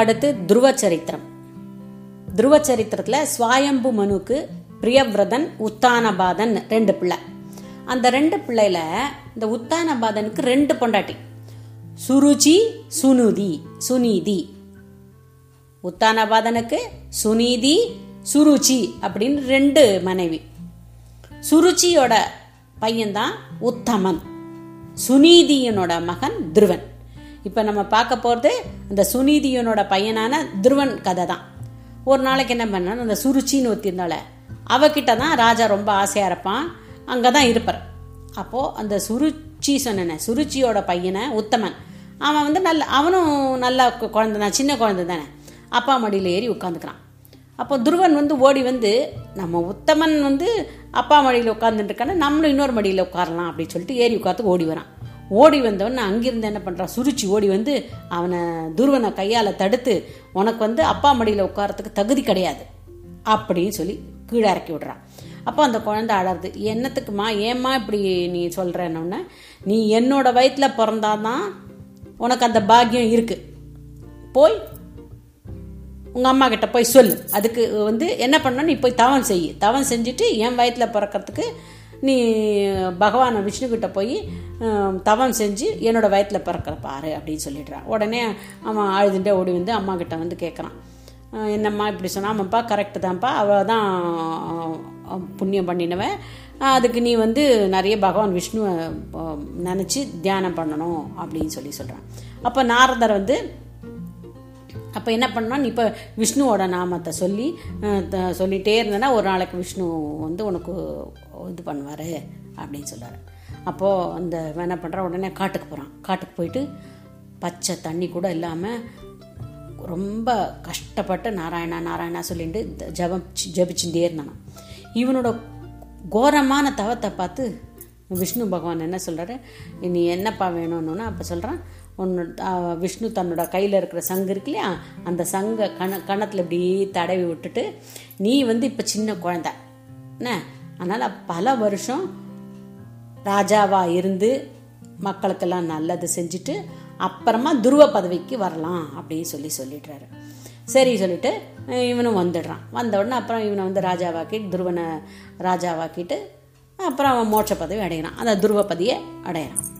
அடுத்து துருவ சரித்திரம் துருவ சரித்திரத்தில் சுவாயம்பு மனுக்கு பிரியவிரதன் உத்தானபாதன் ரெண்டு பிள்ளை. அந்த ரெண்டு பிள்ளையில இந்த உத்தானபாதனுக்கு ரெண்டு பொண்டாட்டி. சுருச்சி சுனுதி சுனீதி உத்தானபாதனுக்கு சுனீதி சுருச்சி அப்படின்னு ரெண்டு மனைவி. சுருச்சியோட பையன்தான் உத்தமன். சுனீதியனோட மகன் துருவன். இப்போ நம்ம பார்க்க போகிறது அந்த சுனீதியனோட பையனான துருவன் கதை தான் ஒரு நாளைக்கு என்ன பண்ணான்? அந்த சுருச்சின்னு ஒத்திருந்தால அவகிட்ட தான் ராஜா ரொம்ப ஆசையாக இருப்பான். அங்கே தான் இருப்பார். அப்போது அந்த சுருச்சி சொன்னேன் சுருச்சியோட பையனை உத்தமன். அவன் வந்து நல்ல அவனும் நல்ல கு- குழந்தை தான் சின்ன குழந்தை தானே. அப்பா மடியில் ஏறி உட்காந்துக்கிறான் அப்போ துருவன் வந்து ஓடி வந்து நம்ம உத்தமன் வந்து அப்பா மடியில் உட்காந்துட்டு இருக்கானே நம்மளும் இன்னொரு மடியில் உட்காரலாம் அப்படின்னு சொல்லிட்டு ஏறி உட்காந்து ஓடி வரான். ஓடி வந்தவன் அங்கிருந்து என்ன பண்ணுறான் சுருச்சி ஓடி வந்து அவனை துருவனை கையால் தடுத்து உனக்கு வந்து அப்பா மடியில் உட்காரத்துக்கு தகுதி கிடையாது. அப்படின்னு சொல்லி கீழே இறக்கி விடுறான். அப்போ அந்த குழந்தை அழறது என்னத்துக்குமா? ஏம்மா இப்படி நீ சொல்கிறேன்னொன்னே நீ என்னோட வயிற்றில் பிறந்தாதான் உனக்கு அந்த பாக்கியம் இருக்குது போய் உங்கள் அம்மா கிட்ட போய் சொல்லு. அதுக்கு வந்து என்ன பண்ணணும்? நீ போய் தவம் செய். தவம் செஞ்சுட்டு என் வயிற்றில் பிறக்கிறதுக்கு நீ பகவான் விஷ்ணுக்கிட்ட போய் தவம் செஞ்சு என்னோடய வயத்தில் பிறக்கிற பாரு அப்படின்னு சொல்லிடுறான் உடனே அவன் அழுதுண்டே ஓடி வந்து அம்மா கிட்ட வந்து கேட்குறான் என்னம்மா இப்படி சொன்னா? ஆமாப்பா கரெக்டு தான்ப்பா. அவள் தான் புண்ணியம் பண்ணினவன் அதுக்கு நீ வந்து நிறைய பகவான் விஷ்ணுவை நினச்சி தியானம் பண்ணணும் அப்படின்னு சொல்லி சொல்கிறான் அப்போ நாரதர் வந்து அப்போ என்ன பண்ணா நீ இப்போ விஷ்ணுவோட நாமத்தை சொல்லி சொல்லிகிட்டே த- இருந்தேன்னா ஒரு நாளைக்கு விஷ்ணு வந்து உனக்கு இது பண்ணுவார் அப்படின்னு சொல்கிறார் அப்போது அந்த என்ன பண்ணுறான் உடனே காட்டுக்கு போகிறான் காட்டுக்கு போயிட்டு பச்சை தண்ணி கூட இல்லாமல் ரொம்ப கஷ்டப்பட்டு நாராயணா நாராயணா சொல்லிட்டு ஜபம் ஜபிச்சுட்டே இருந்தான் இவனோட கோரமான தவத்தை பார்த்து விஷ்ணு பகவான் என்ன சொல்கிறாரு நீ என்னப்பா வேணும்னு? அப்போ சொல்கிறான் ஒன்று விஷ்ணு தன்னோட கையில் இருக்கிற சங்கு இருக்கு இல்லையா? அந்த சங்கை கண கணத்தில் இப்படி தடவி விட்டுட்டு நீ வந்து இப்போ சின்ன குழந்த. என்ன? அதனால் பல வருஷம் ராஜாவாக இருந்து மக்களுக்கெல்லாம் நல்லது செஞ்சுட்டு அப்புறமா துருவ பதவிக்கு வரலாம் அப்படின்னு சொல்லி சொல்லிடுறாரு. சரி சொல்லிட்டு இவனும் வந்துடுறான். வந்த உடனே அப்புறம் இவனை வந்து ராஜாவாக்கிட்டு துருவனை ராஜாவாக்கிட்டு அப்புறம் அவன் மோட்ச பதவி அடைகிறான் அந்த துருவ பதவியை அடையிறான்.